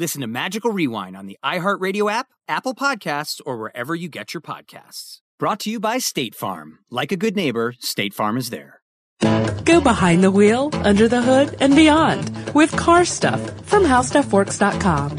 Listen to Magical Rewind on the iHeartRadio app, Apple Podcasts, or wherever you get your podcasts. Brought to you by State Farm. Like a good neighbor, State Farm is there. Go behind the wheel, under the hood, and beyond with car stuff from howstuffworks.com.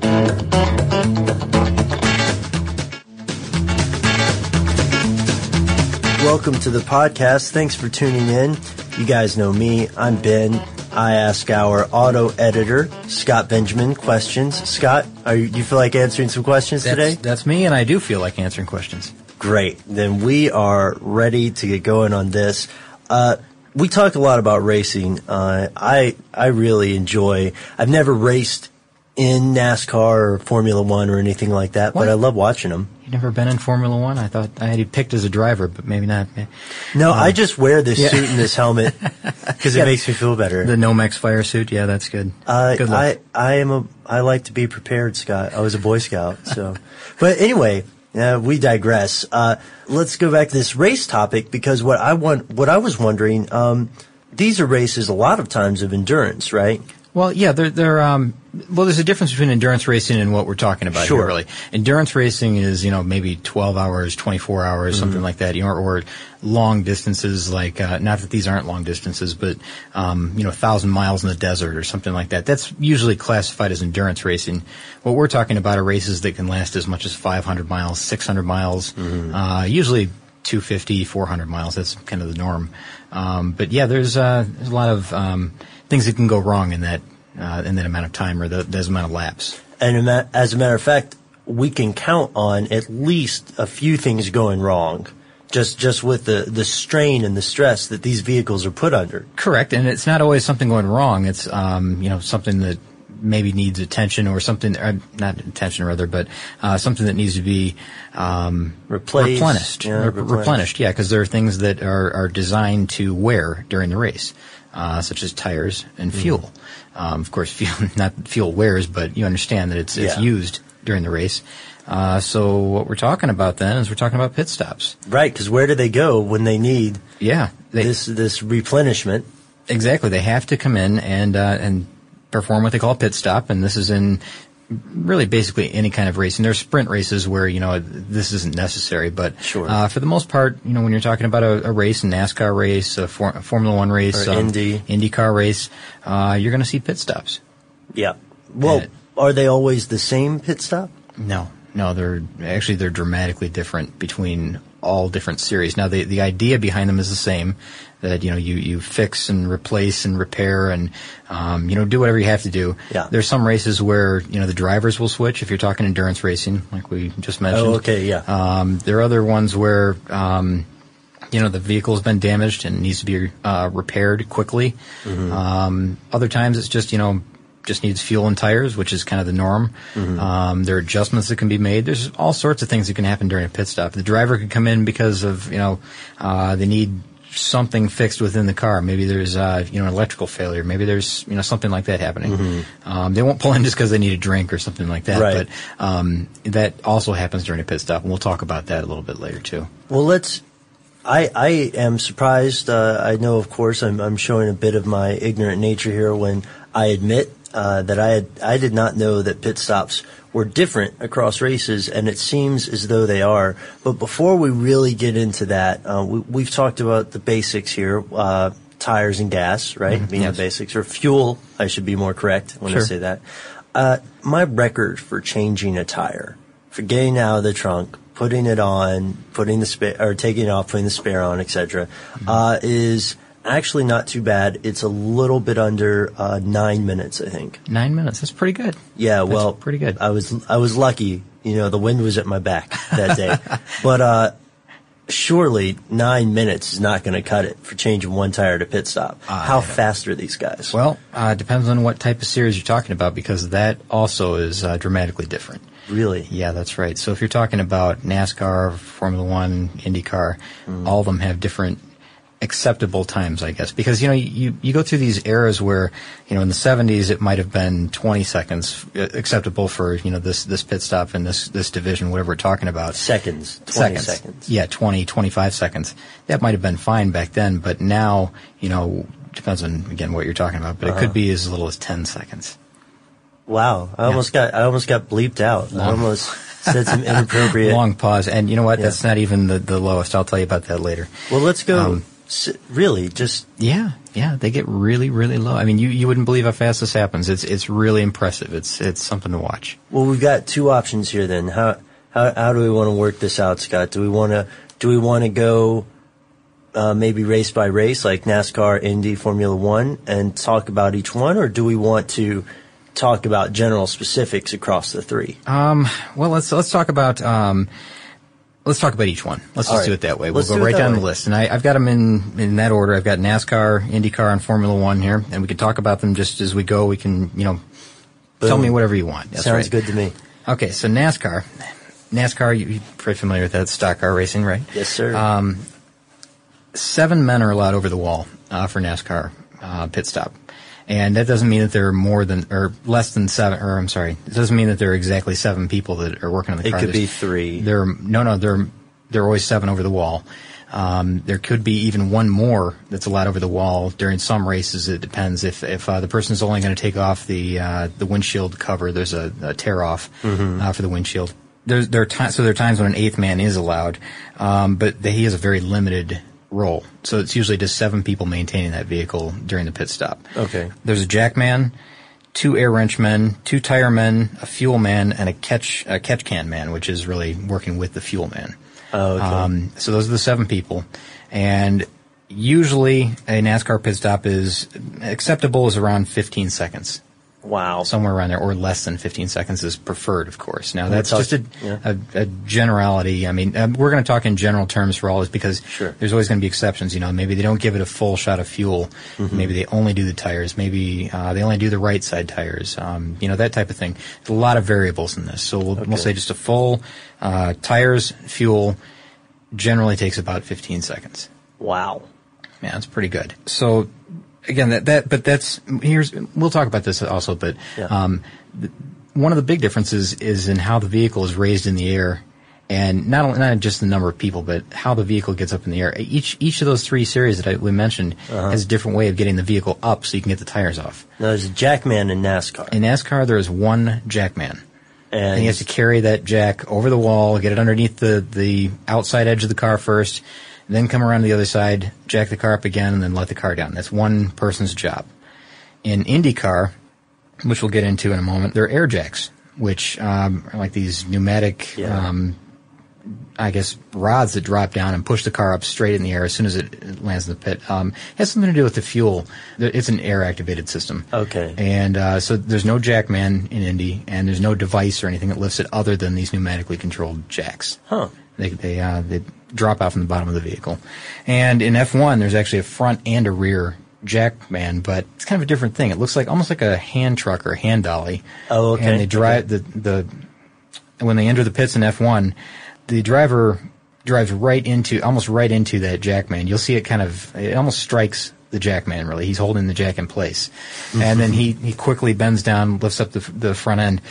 Welcome to the podcast. Thanks for tuning in. You guys know me. I'm Ben. I ask our auto editor, Scott Benjamin, questions. Scott, are you, do you feel like answering some questions that's, today? That's me, and I do feel like answering questions. Great. Then we are ready to get going on this. Uh, we talk a lot about racing. Uh, I I really enjoy. I've never raced in NASCAR or Formula One or anything like that, What? but I love watching them. Never been in Formula One? I thought I had you picked as a driver, but maybe not. No, Um, I just wear this yeah. suit and this helmet because Yeah. it makes me feel better. The Nomex fire suit, yeah, that's good. Uh, good luck. I I am a I like to be prepared, Scott. I was a Boy Scout, so. but anyway, uh, we digress. Uh, let's go back to this race topic because what I want, what I was wondering, um, these are races a lot of times of endurance, right? Well, yeah, they're, they're um, well, there's a difference between endurance racing and what we're talking about Sure. here, really. Endurance racing is, you know, maybe 12 hours, 24 hours, something Mhm. like that, you know, or, long distances, like, uh, not that these aren't long distances, but, um, you know, 1,000 miles in the desert or something like that. That's usually classified as endurance racing. What we're talking about are races that can last as much as 500 miles, 600 miles, uh, usually 250, 400 miles. That's kind of the norm. Um, but yeah, there's, uh, there's a lot of, um, things that can go wrong in that, uh, in that amount of time or the, that amount of laps. And as a matter of fact, we can count on at least a few things going wrong, just just with the the strain and the stress that these vehicles are put under. Correct, and it's not always something going wrong. It's um, you know something that maybe needs attention or something, uh, not attention rather, but uh, something that needs to be um, Replaced, replenished, yeah, Re- replenished. replenished. Yeah, because there are things that are, are designed to wear during the race, uh, such as tires and Mm-hmm. fuel. Um, of course, fuel not fuel wears, but you understand that it's it's used during the race. Uh, so what we're talking about then is we're talking about pit stops. Right, because where do they go when they need Yeah, they, this this replenishment? Exactly. They have to come in and uh, and perform what they call a pit stop, and this is in really basically any kind of racing. There's sprint races where you know this isn't necessary, but Sure. uh, for the most part, you know when you're talking about a, a race, a NASCAR race, a, for, a Formula One race, Or Indy. IndyCar race, uh, you're going to see pit stops. Yeah. Well, And- are they always the same pit stop? No, no, they're actually they're dramatically different between all different series. Now the the idea behind them is the same. That you know you you fix and replace and repair and um, you know do whatever you have to do. Yeah. There's some races where you know the drivers will switch if you're talking endurance racing, like we just mentioned. Oh, okay, yeah. Um, there are other ones where um, you know the vehicle has been damaged and needs to be uh, repaired quickly. Mm-hmm. Um, other times it's just you know just needs fuel and tires, which is kind of the norm. Mm-hmm. Um, there are adjustments that can be made. There's all sorts of things that can happen during a pit stop. The driver could come in because of you know uh, they need something fixed within the car. Maybe there's uh, you know an electrical failure. Maybe there's you know something like that happening. Um, they won't pull in just because they need a drink or something like that. Mm-hmm. Right. But um, that also happens during a pit stop, and we'll talk about that a little bit later too. Well, let's I, I am surprised. Uh, I know, of course, I'm, I'm showing a bit of my ignorant nature here when I admit uh, that I had, I did not know that pit stops were different across races, and it seems as though they are. But before we really get into that, uh, we, have talked about the basics here. Uh, tires and gas, right? Mm-hmm. Being yes. the basics, or fuel, I should be more correct when sure. I say that. Uh, my record for changing a tire, for getting out of the trunk, putting it on, putting the spare, or taking it off, putting the spare on, etc., mm-hmm. uh, is actually not too bad. It's a little bit under uh, nine minutes, I think. Nine minutes. That's pretty good. Yeah, That's well, pretty good. I was I was lucky. You know, the wind was at my back that day, but uh, surely nine minutes is not going to cut it for changing one tire to pit stop. Uh, How fast are these guys? Well, uh, depends on what type of series you're talking about because that also is uh, dramatically different. Really? Yeah, that's right. So if you're talking about NASCAR, Formula One, IndyCar, mm. all of them have different acceptable times, I guess, because you know you you go through these eras where you know in the 70s it might have been 20 seconds uh, acceptable for you know this this pit stop in this this division, whatever we're talking about. Seconds, 20 seconds. seconds. Yeah, 20, 25 seconds. That might have been fine back then, but now you know depends on again what you're talking about, but uh-huh. it could be as little as 10 seconds. Wow, I yeah. almost got I almost got bleeped out. Long. I almost said some inappropriate long pause, and you know what? Yeah. That's not even the the lowest. I'll tell you about that later. Well, let's go. Um, really just yeah yeah they get really really low. I mean you, you wouldn't believe how fast this happens. It's it's really impressive. It's it's something to watch. Well we've got two options here then. How how, how do we want to work this out scott? Do we want to do we want to go uh, maybe race by race like nascar indy formula one and talk about each one? Or do we want to talk about general specifics across the three? Um well let's let's talk about um Let's talk about each one. Let's just right. do it that way. We'll Let's go right down way. the list. And I, have got them in, in that order. I've got NASCAR, IndyCar, and Formula One here. And we can talk about them just as we go. We can, you know, Boom. tell me whatever you want. That's Sounds right. good to me. Okay, so NASCAR. NASCAR, you, you're pretty familiar with that, stock car racing, right? Yes, sir. Um, seven men are allowed over the wall uh, for NASCAR uh, pit stop. And that doesn't mean that there are more than or less than seven. Or I'm sorry, it doesn't mean that there are exactly seven people that are working on the it car. It could There's, be three. There, are, no, no, there, there are always seven over the wall. Um, there could be even one more that's allowed over the wall during some races. It depends if if uh, the person is only going to take off the uh, the windshield cover. There's a, a tear off mm-hmm. uh, for the windshield. There's there are times so there are times when an eighth man is allowed, um, but the, he has a very limited role. So it's usually just seven people maintaining that vehicle during the pit stop. Okay. There's a jackman, two air wrench men, two tire men, a fuel man, and a catch a catch can man, which is really working with the fuel man. Oh, okay. Um, so those are the seven people, and usually a NASCAR pit stop is acceptable is around 15 seconds. Wow. Somewhere around there, or less than 15 seconds is preferred, of course. Now, that's just a, yeah. a, a generality. I mean, um, we're going to talk in general terms for all this because Sure. there's always going to be exceptions. You know, maybe they don't give it a full shot of fuel. Mm-hmm. Maybe they only do the tires. Maybe uh, they only do the right side tires. Um, you know, that type of thing. There's a lot of variables in this. So we'll, Okay. we'll say just a full uh, tires, fuel generally takes about 15 seconds. Wow. Yeah, that's pretty good. So again, that that but that's here's we'll talk about this also, but Yeah. um, th- one of the big differences is in how the vehicle is raised in the air, and not only, not just the number of people, but how the vehicle gets up in the air. Each each of those three series that I, we mentioned Uh-huh. has a different way of getting the vehicle up, so you can get the tires off. Now there's a jackman in NASCAR. In NASCAR, there is one jackman. and And he has to carry that jack over the wall, get it underneath the, the outside edge of the car first, then come around to the other side, jack the car up again, and then let the car down. That's one person's job. In IndyCar, which we'll get into in a moment, there are air jacks, which um, are like these pneumatic, Yeah. um, I guess, rods that drop down and push the car up straight in the air as soon as it lands in the pit. Um, has something to do with the fuel. It's an air-activated system. Okay. And uh, so there's no jackman in Indy, and there's no device or anything that lifts it other than these pneumatically controlled jacks. Huh. They they uh, they drop out from the bottom of the vehicle. And in F1, there's actually a front and a rear jackman, but it's kind of a different thing. It looks like almost like a hand truck or a hand dolly. Oh, okay. And they drive the the when they enter the pits in F1, the driver drives right into almost right into that jackman. You'll see it kind of it almost strikes the jackman really. He's holding the jack in place, and then he he quickly bends down, lifts up the the front end.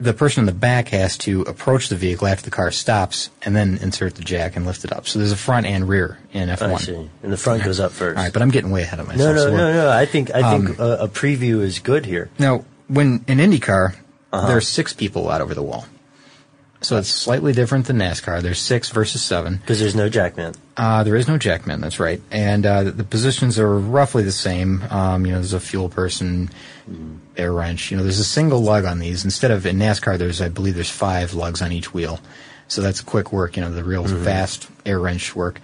The person in the back has to approach the vehicle after the car stops and then insert the jack and lift it up. So there's a front and rear in F1. I see. And the front goes up first. All right, but I'm getting way ahead of myself. no, no, so no, no. I think I think Um, a, a preview is good here. Now, when in IndyCar, Uh-huh. there's six people out over the wall. So it's slightly different than NASCAR. There's six versus seven. Because there's no jackman. Uh, there is no jackman, that's right. And uh, the, the positions are roughly the same. Um, you know, there's a fuel person, air wrench. You know, there's a single lug on these. Instead of in NASCAR, there's I believe there's five lugs on each wheel. So that's quick work. You know, the real fast air wrench work.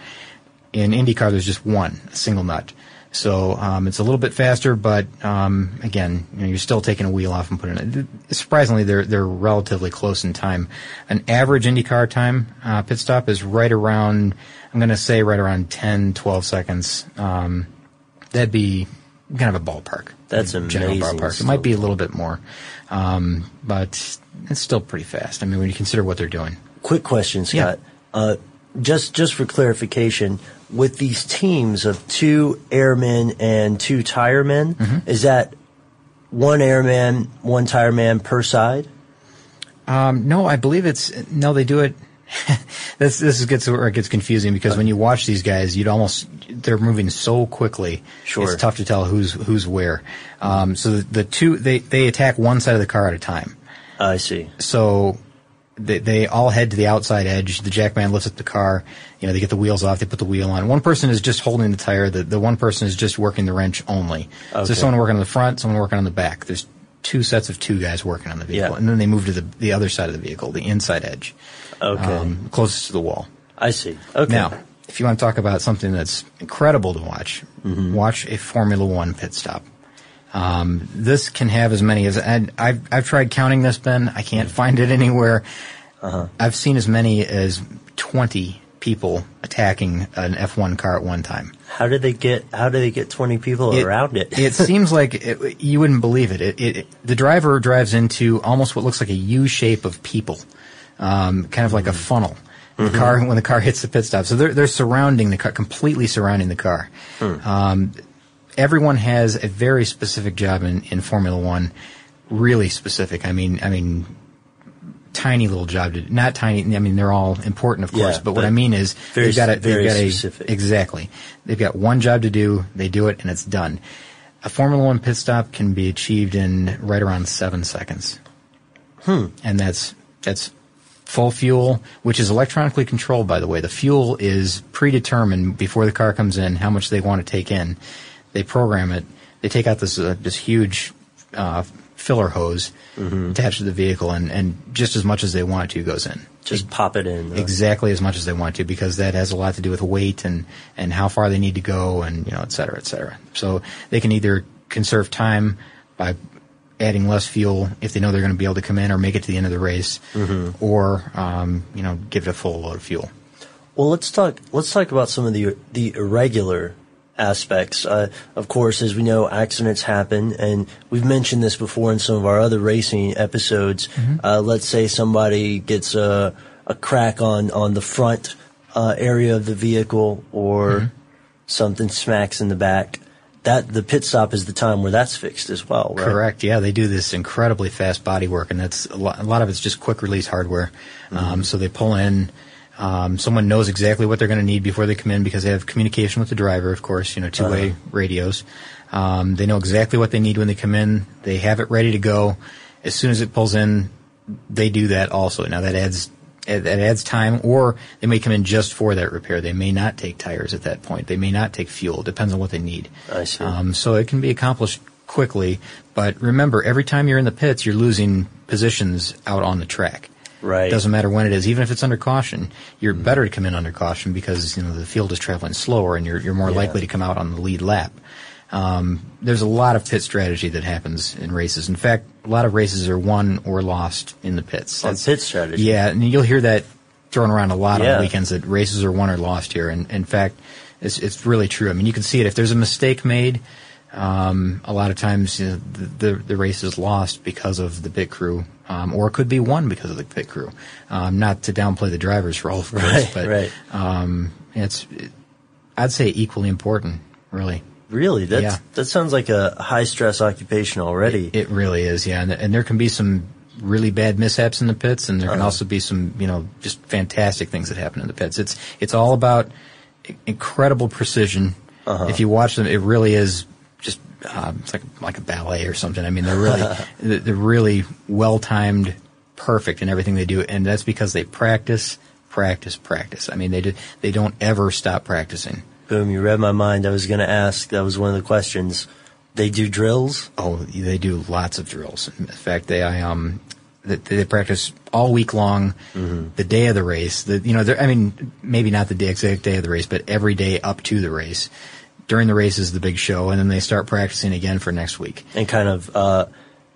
In IndyCar, there's just one, a single nut. So um, it's a little bit faster, but um, again, you know, you're still taking a wheel off and putting it. Surprisingly, they're they're relatively close in time. An average IndyCar time uh, pit stop is right around. I'm going to say right around 10, 12 seconds. Um, that'd be kind of a ballpark. That's a general amazing ballpark. It might be a little bit more, um, but it's still pretty fast. I mean, when you consider what they're doing. Quick question, Scott. Uh, just just for clarification, with these teams of two airmen and two tiremen, Mm-hmm. is that one airman, one tireman per side? Um, no, I believe it's no. They do it. this this gets where it gets confusing because when you watch these guys, you'd almost they're moving so quickly. Sure. it's tough to tell who's who's where. Um, so the, the two they they attack one side of the car at a time. I see. So they, they all head to the outside edge. The jackman lifts up the car. You know, they get the wheels off. They put the wheel on. One person is just holding the tire. The, the one person is just working the wrench only. So Okay. there's someone working on the front, someone working on the back. There's two sets of two guys working on the vehicle. Yeah. And then they move to the, the other side of the vehicle, the inside edge. Okay. Um, closest to the wall. I see. Okay. Now, if you want to talk about something that's incredible to watch, Mm-hmm. watch a Formula One pit stop. Um, this can have as many as and I've I've tried counting this, Ben. I can't find it anywhere. Uh-huh. I've seen as many as twenty people attacking an F1 car at one time. how did they get? How do they get twenty people around it? it seems like it, you wouldn't believe it. It, it. The driver drives into almost what looks like a U shape of people, um, kind of like a funnel. The car when the car hits the pit stop, so they're they're surrounding the car, completely surrounding the car. Um, everyone has a very specific job in, in Formula One, really specific. I mean, I mean, tiny little job to not tiny. I mean, they're all important, of course. Yeah, but what I mean is very they've got a, they've got a- specific. exactly. They've got one job to do. They do it, and it's done. A Formula One pit stop can be achieved in right around seven seconds. Hmm. And that's that's full fuel, which is electronically controlled. By the way, the fuel is predetermined before the car comes in how much they want to take in. They program it. They take out this uh, this huge uh, filler hose Mm-hmm. attached to the vehicle, and, and just as much as they want to goes in. Just pop it in. uh, Exactly as much as they want to, because that has a lot to do with weight and, and how far they need to go, and you know, et cetera, et cetera. So they can either conserve time by adding less fuel if they know they're going to be able to come in or make it to the end of the race, or um, you know, give it a full load of fuel. Well, let's talk. Let's talk about some of the the irregular aspects. Uh, of course, as we know, accidents happen, and we've mentioned this before in some of our other racing episodes. Uh, let's say somebody gets a a crack on on the front uh, area of the vehicle, or something smacks in the back. That the pit stop is the time where that's fixed as well, right? Correct. Yeah, they do this incredibly fast body work, and that's a lot, a lot of it's just quick release hardware. Um, so they pull in. Um, someone knows exactly what they're going to need before they come in because they have communication with the driver, of course. You know, two-way radios. Um, they know exactly what they need when they come in. They have it ready to go. As soon as it pulls in, they do that also. Now that adds that adds time, or they may come in just for that repair. They may not take tires at that point. They may not take fuel. It Depends on what they need. I see. Um, so it can be accomplished quickly. But remember, every time you're in the pits, you're losing positions out on the track. Right. Doesn't matter when it is, even if it's under caution. You're better to come in under caution because you know the field is traveling slower, and you're you're more Yeah. likely to come out on the lead lap. Um, there's a lot of pit strategy that happens in races. In fact, a lot of races are won or lost in the pits. On That's- pit strategy. Yeah, and you'll hear that thrown around a lot on the weekends that races are won or lost here. And in fact, it's it's really true. I mean, you can see it if there's a mistake made. Um, a lot of times, you know, the, the the race is lost because of the pit crew, um, or it could be one because of the pit crew. Um, not to downplay the drivers' role, of course, Right, but right. Um, it's I'd say equally important, really. Really, that Yeah. that sounds like a high stress occupation already. It really is, yeah. And, and there can be some really bad mishaps in the pits, and there Uh-huh. can also be some, you know, just fantastic things that happen in the pits. It's it's all about incredible precision. Uh-huh. If you watch them, it really is um, it's like like a ballet or something. I mean, they're really they're really well timed, perfect in everything they do, and that's because they practice, practice, practice. I mean, they do, they don't ever stop practicing. Boom, you read my mind. I was going to ask, that was one of the questions. They do drills? Oh, they do lots of drills. In fact, they I, um they, they practice all week long. The day of the race, the, you know, I mean, maybe not the day, exact day of the race, but every day up to the race. During the race is the big show, and then they start practicing again for next week. and kind of uh,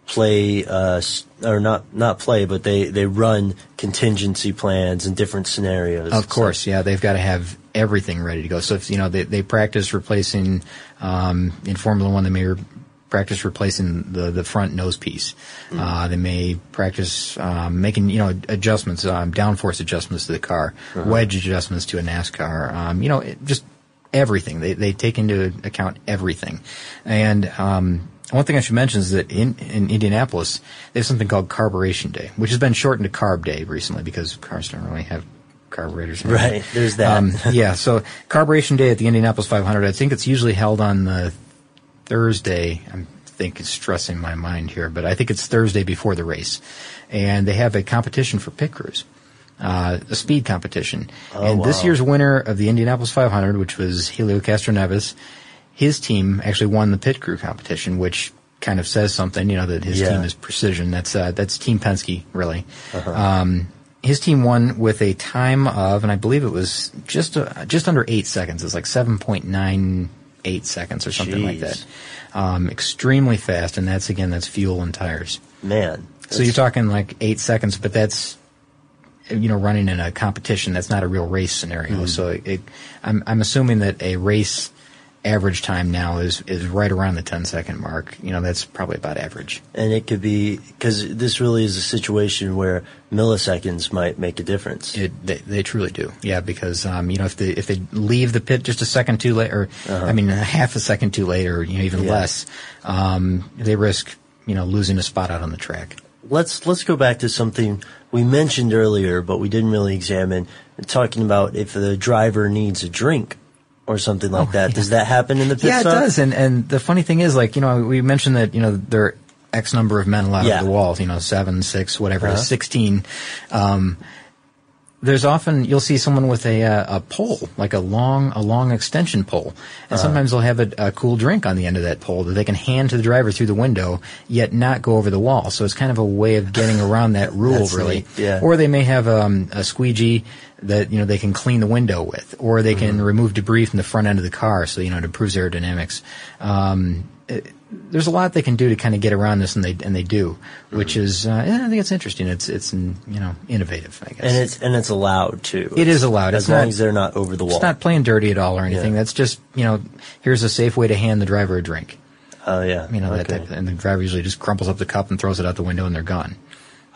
play uh, or not not play, but they they run contingency plans and different scenarios. Of course, yeah, they've got to have everything ready to go. So if you know they they practice replacing um, in Formula One, they may re- practice replacing the the front nose piece. Uh, they may practice um, making you know adjustments, um, downforce adjustments to the car, wedge adjustments to a NASCAR. Um, you know, it, just everything. They they take into account everything, and. Um, one thing I should mention is that in, in Indianapolis, they have something called Carburetion Day, which has been shortened to Carb Day recently because cars don't really have carburetors. anymore. Right, there's that. Um, yeah, so Carburetion Day at the Indianapolis 500, I think it's usually held on the Thursday. I think it's stressing my mind here, but I think it's Thursday before the race. And they have a competition for pit crews. Uh, a speed competition. and this year's winner of the Indianapolis 500, which was Helio Castroneves, his team actually won the pit crew competition, which kind of says something, you know, that his Yeah. team is precision. That's, uh, that's Team Penske, really. Um, his team won with a time of, and I believe it was just uh, just under eight seconds. It's like seven point nine eight seconds or something like that. Um, extremely fast, and that's again that's fuel and tires. Man. So you're talking like eight seconds, but that's you know running in a competition. That's not a real race scenario. Hmm. So it, I'm I'm assuming that a race average time now is is right around the 10 second mark. You know that's probably about average. and it could be because this really is a situation where milliseconds might make a difference. It, they, they truly do, yeah. Because um, you know, if they if they leave the pit just a second too late, or I mean, a half a second too late, or you know, even Uh-huh. Yeah. less, um, they risk you know losing a spot out on the track. let's let's go back to something we mentioned earlier, but we didn't really examine. Talking about if the driver needs a drink or something like that. Does that happen in the pit Oh, yeah, stop? it does. And and the funny thing is, like you know, we mentioned that you know there are X number of men allowed Yeah. the walls. You know, seven, six, whatever, Uh-huh. sixteen. Um, there's often you'll see someone with a uh, a pole, like a long a long extension pole, and Uh-huh. sometimes they'll have a, a cool drink on the end of that pole that they can hand to the driver through the window, yet not go over the wall. So it's kind of a way of getting around that rule, really. yeah. Or they may have um, a squeegee that you know they can clean the window with, or they Mm-hmm. can remove debris from the front end of the car, so you know it improves aerodynamics. Um, it- there's a lot they can do to kind of get around this, and they and they do, which Mm-hmm. is uh, yeah, I think it's interesting. It's it's you know innovative, I guess. and it's and it's allowed too. It is allowed. as It's long not- as they're not over the wall. it's not playing dirty at all or anything. Yeah. That's just you know here's a safe way to hand the driver a drink. Oh yeah, You know that okay. type, and the driver usually just crumples up the cup and throws it out the window, and they're gone.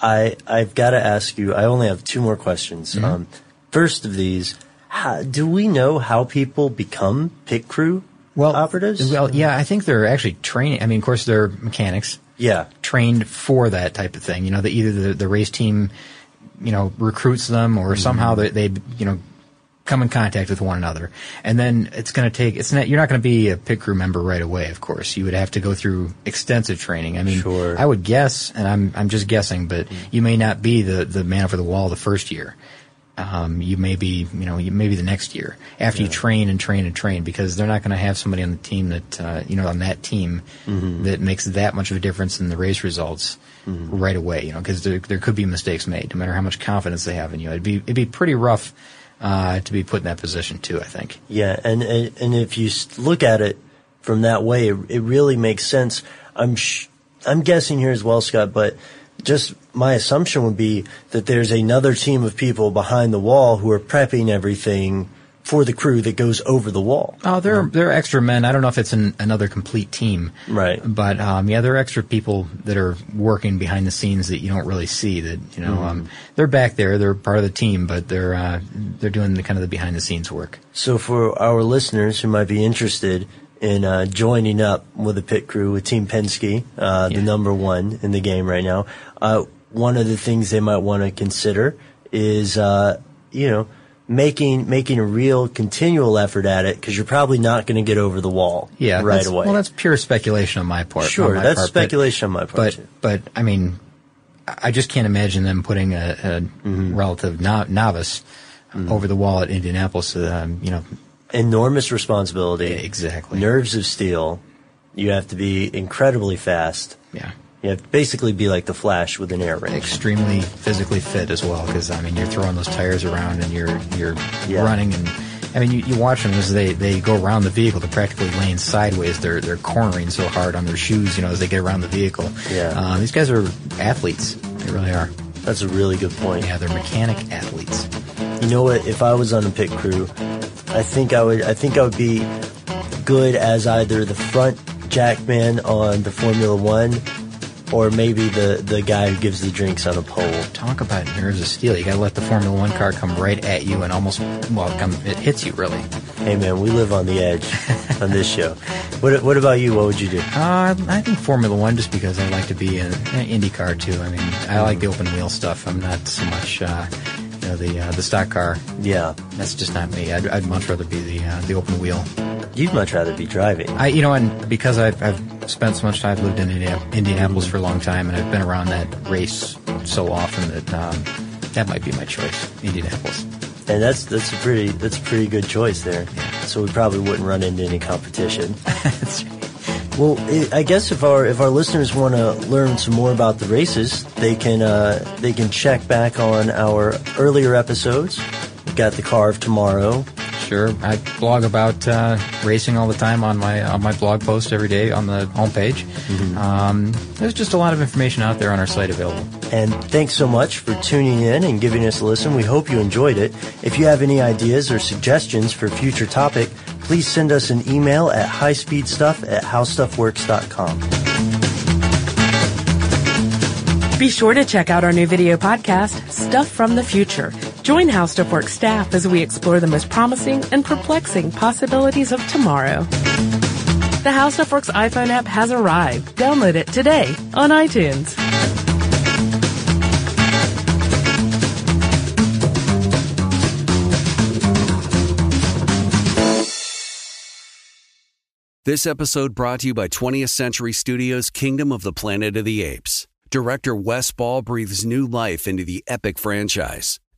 I I've got to ask you. I only have two more questions. Mm-hmm. Um, first of these, how, do we know how people become pit crew operatives? Well, yeah, I think they're actually training. I mean, of course, they're mechanics. yeah, trained for that type of thing. You know, that either the, the race team, you know, recruits them or mm-hmm. somehow they, they, you know, come in contact with one another. And then it's going to take, it's not, you're not going to be a pit crew member right away, of course. You would have to go through extensive training. I mean, Sure. I would guess, and I'm, I'm just guessing, but mm-hmm. you may not be the, the man over the wall the first year. Um, you may be, you know, you maybe the next year after you train and train and train because they're not going to have somebody on the team that, uh, you know, on that team that makes that much of a difference in the race results right away. You know, because there there could be mistakes made no matter how much confidence they have in you. It'd be it'd be pretty rough uh, to be put in that position too. I think. yeah, and and, and if you look at it from that way, it, it really makes sense. I'm sh- I'm guessing here as well, Scott, but just my assumption would be that there's another team of people behind the wall who are prepping everything for the crew that goes over the wall. Oh, there are, there are extra men. I don't know if it's an, another complete team, Right. But um, yeah, there are extra people that are working behind the scenes that you don't really see. That you know, um, they're back there. They're part of the team, but they're uh, they're doing the kind of the behind the scenes work. So for our listeners who might be interested in uh, joining up with the pit crew with Team Penske, uh, Yeah. the number one in the game right now, uh, one of the things they might want to consider is, uh, you know, making making a real continual effort at it because you're probably not going to get over the wall Yeah, right away. Well, that's pure speculation on my part. Sure, my that's part, but- speculation on my part, But too. but I mean, I just can't imagine them putting a, a Mm-hmm. relative no, novice over the wall at Indianapolis. Um, you know, enormous responsibility. Yeah, exactly. Nerves of steel. You have to be incredibly fast. yeah, You have to basically be like the Flash with an air wrench. extremely physically fit as well. Because I mean, you're throwing those tires around and you're you're Yeah. running and. I mean, you, you watch them as they, they go around the vehicle. They're practically laying sideways. They're they're cornering so hard on their shoes, you know, as they get around the vehicle. Yeah. Uh, these guys are athletes. They really are. That's a really good point. Yeah, they're mechanic athletes. You know what? If I was on a pit crew, I think I would. I think I would be good as either the front jackman on the Formula One, or maybe the the guy who gives the drinks on a pole. Talk about nerves of steel. You got to let the Formula One car come right at you and almost well, come it hits you really. Hey man, we live on the edge on this show. What What about you? What would you do? Uh, I think Formula One just because I like to be in, in IndyCar too. I mean, I like the open wheel stuff. I'm not so much, uh, you know, the uh, the stock car. Yeah, That's just not me. I'd, I'd much rather be the uh, the open wheel. you'd much rather be driving. I, you know, and because I've, I've spent so much time, I've lived in Indiana- Indianapolis for a long time, and I've been around that race so often that um, that might be my choice, Indianapolis. And that's that's a pretty that's a pretty good choice there. So we probably wouldn't run into any competition. Well, i I guess if our if our listeners want to learn some more about the races, they can uh, they can check back on our earlier episodes. We've got the car of tomorrow. Sure, I blog about uh, racing all the time on my on my blog post every day on the homepage. Um, there's just a lot of information out there on our site available. And thanks so much for tuning in and giving us a listen. We hope you enjoyed it. If you have any ideas or suggestions for future topic, please send us an email at highspeedstuff at howstuffworks.com. Be sure to check out our new video podcast, Stuff from the Future. Join HowStuffWorks staff as we explore the most promising and perplexing possibilities of tomorrow. The HowStuffWorks iPhone app has arrived. Download it today on iTunes. This episode brought to you by 20th Century Studios' Kingdom of the Planet of the Apes. Director Wes Ball breathes new life into the epic franchise.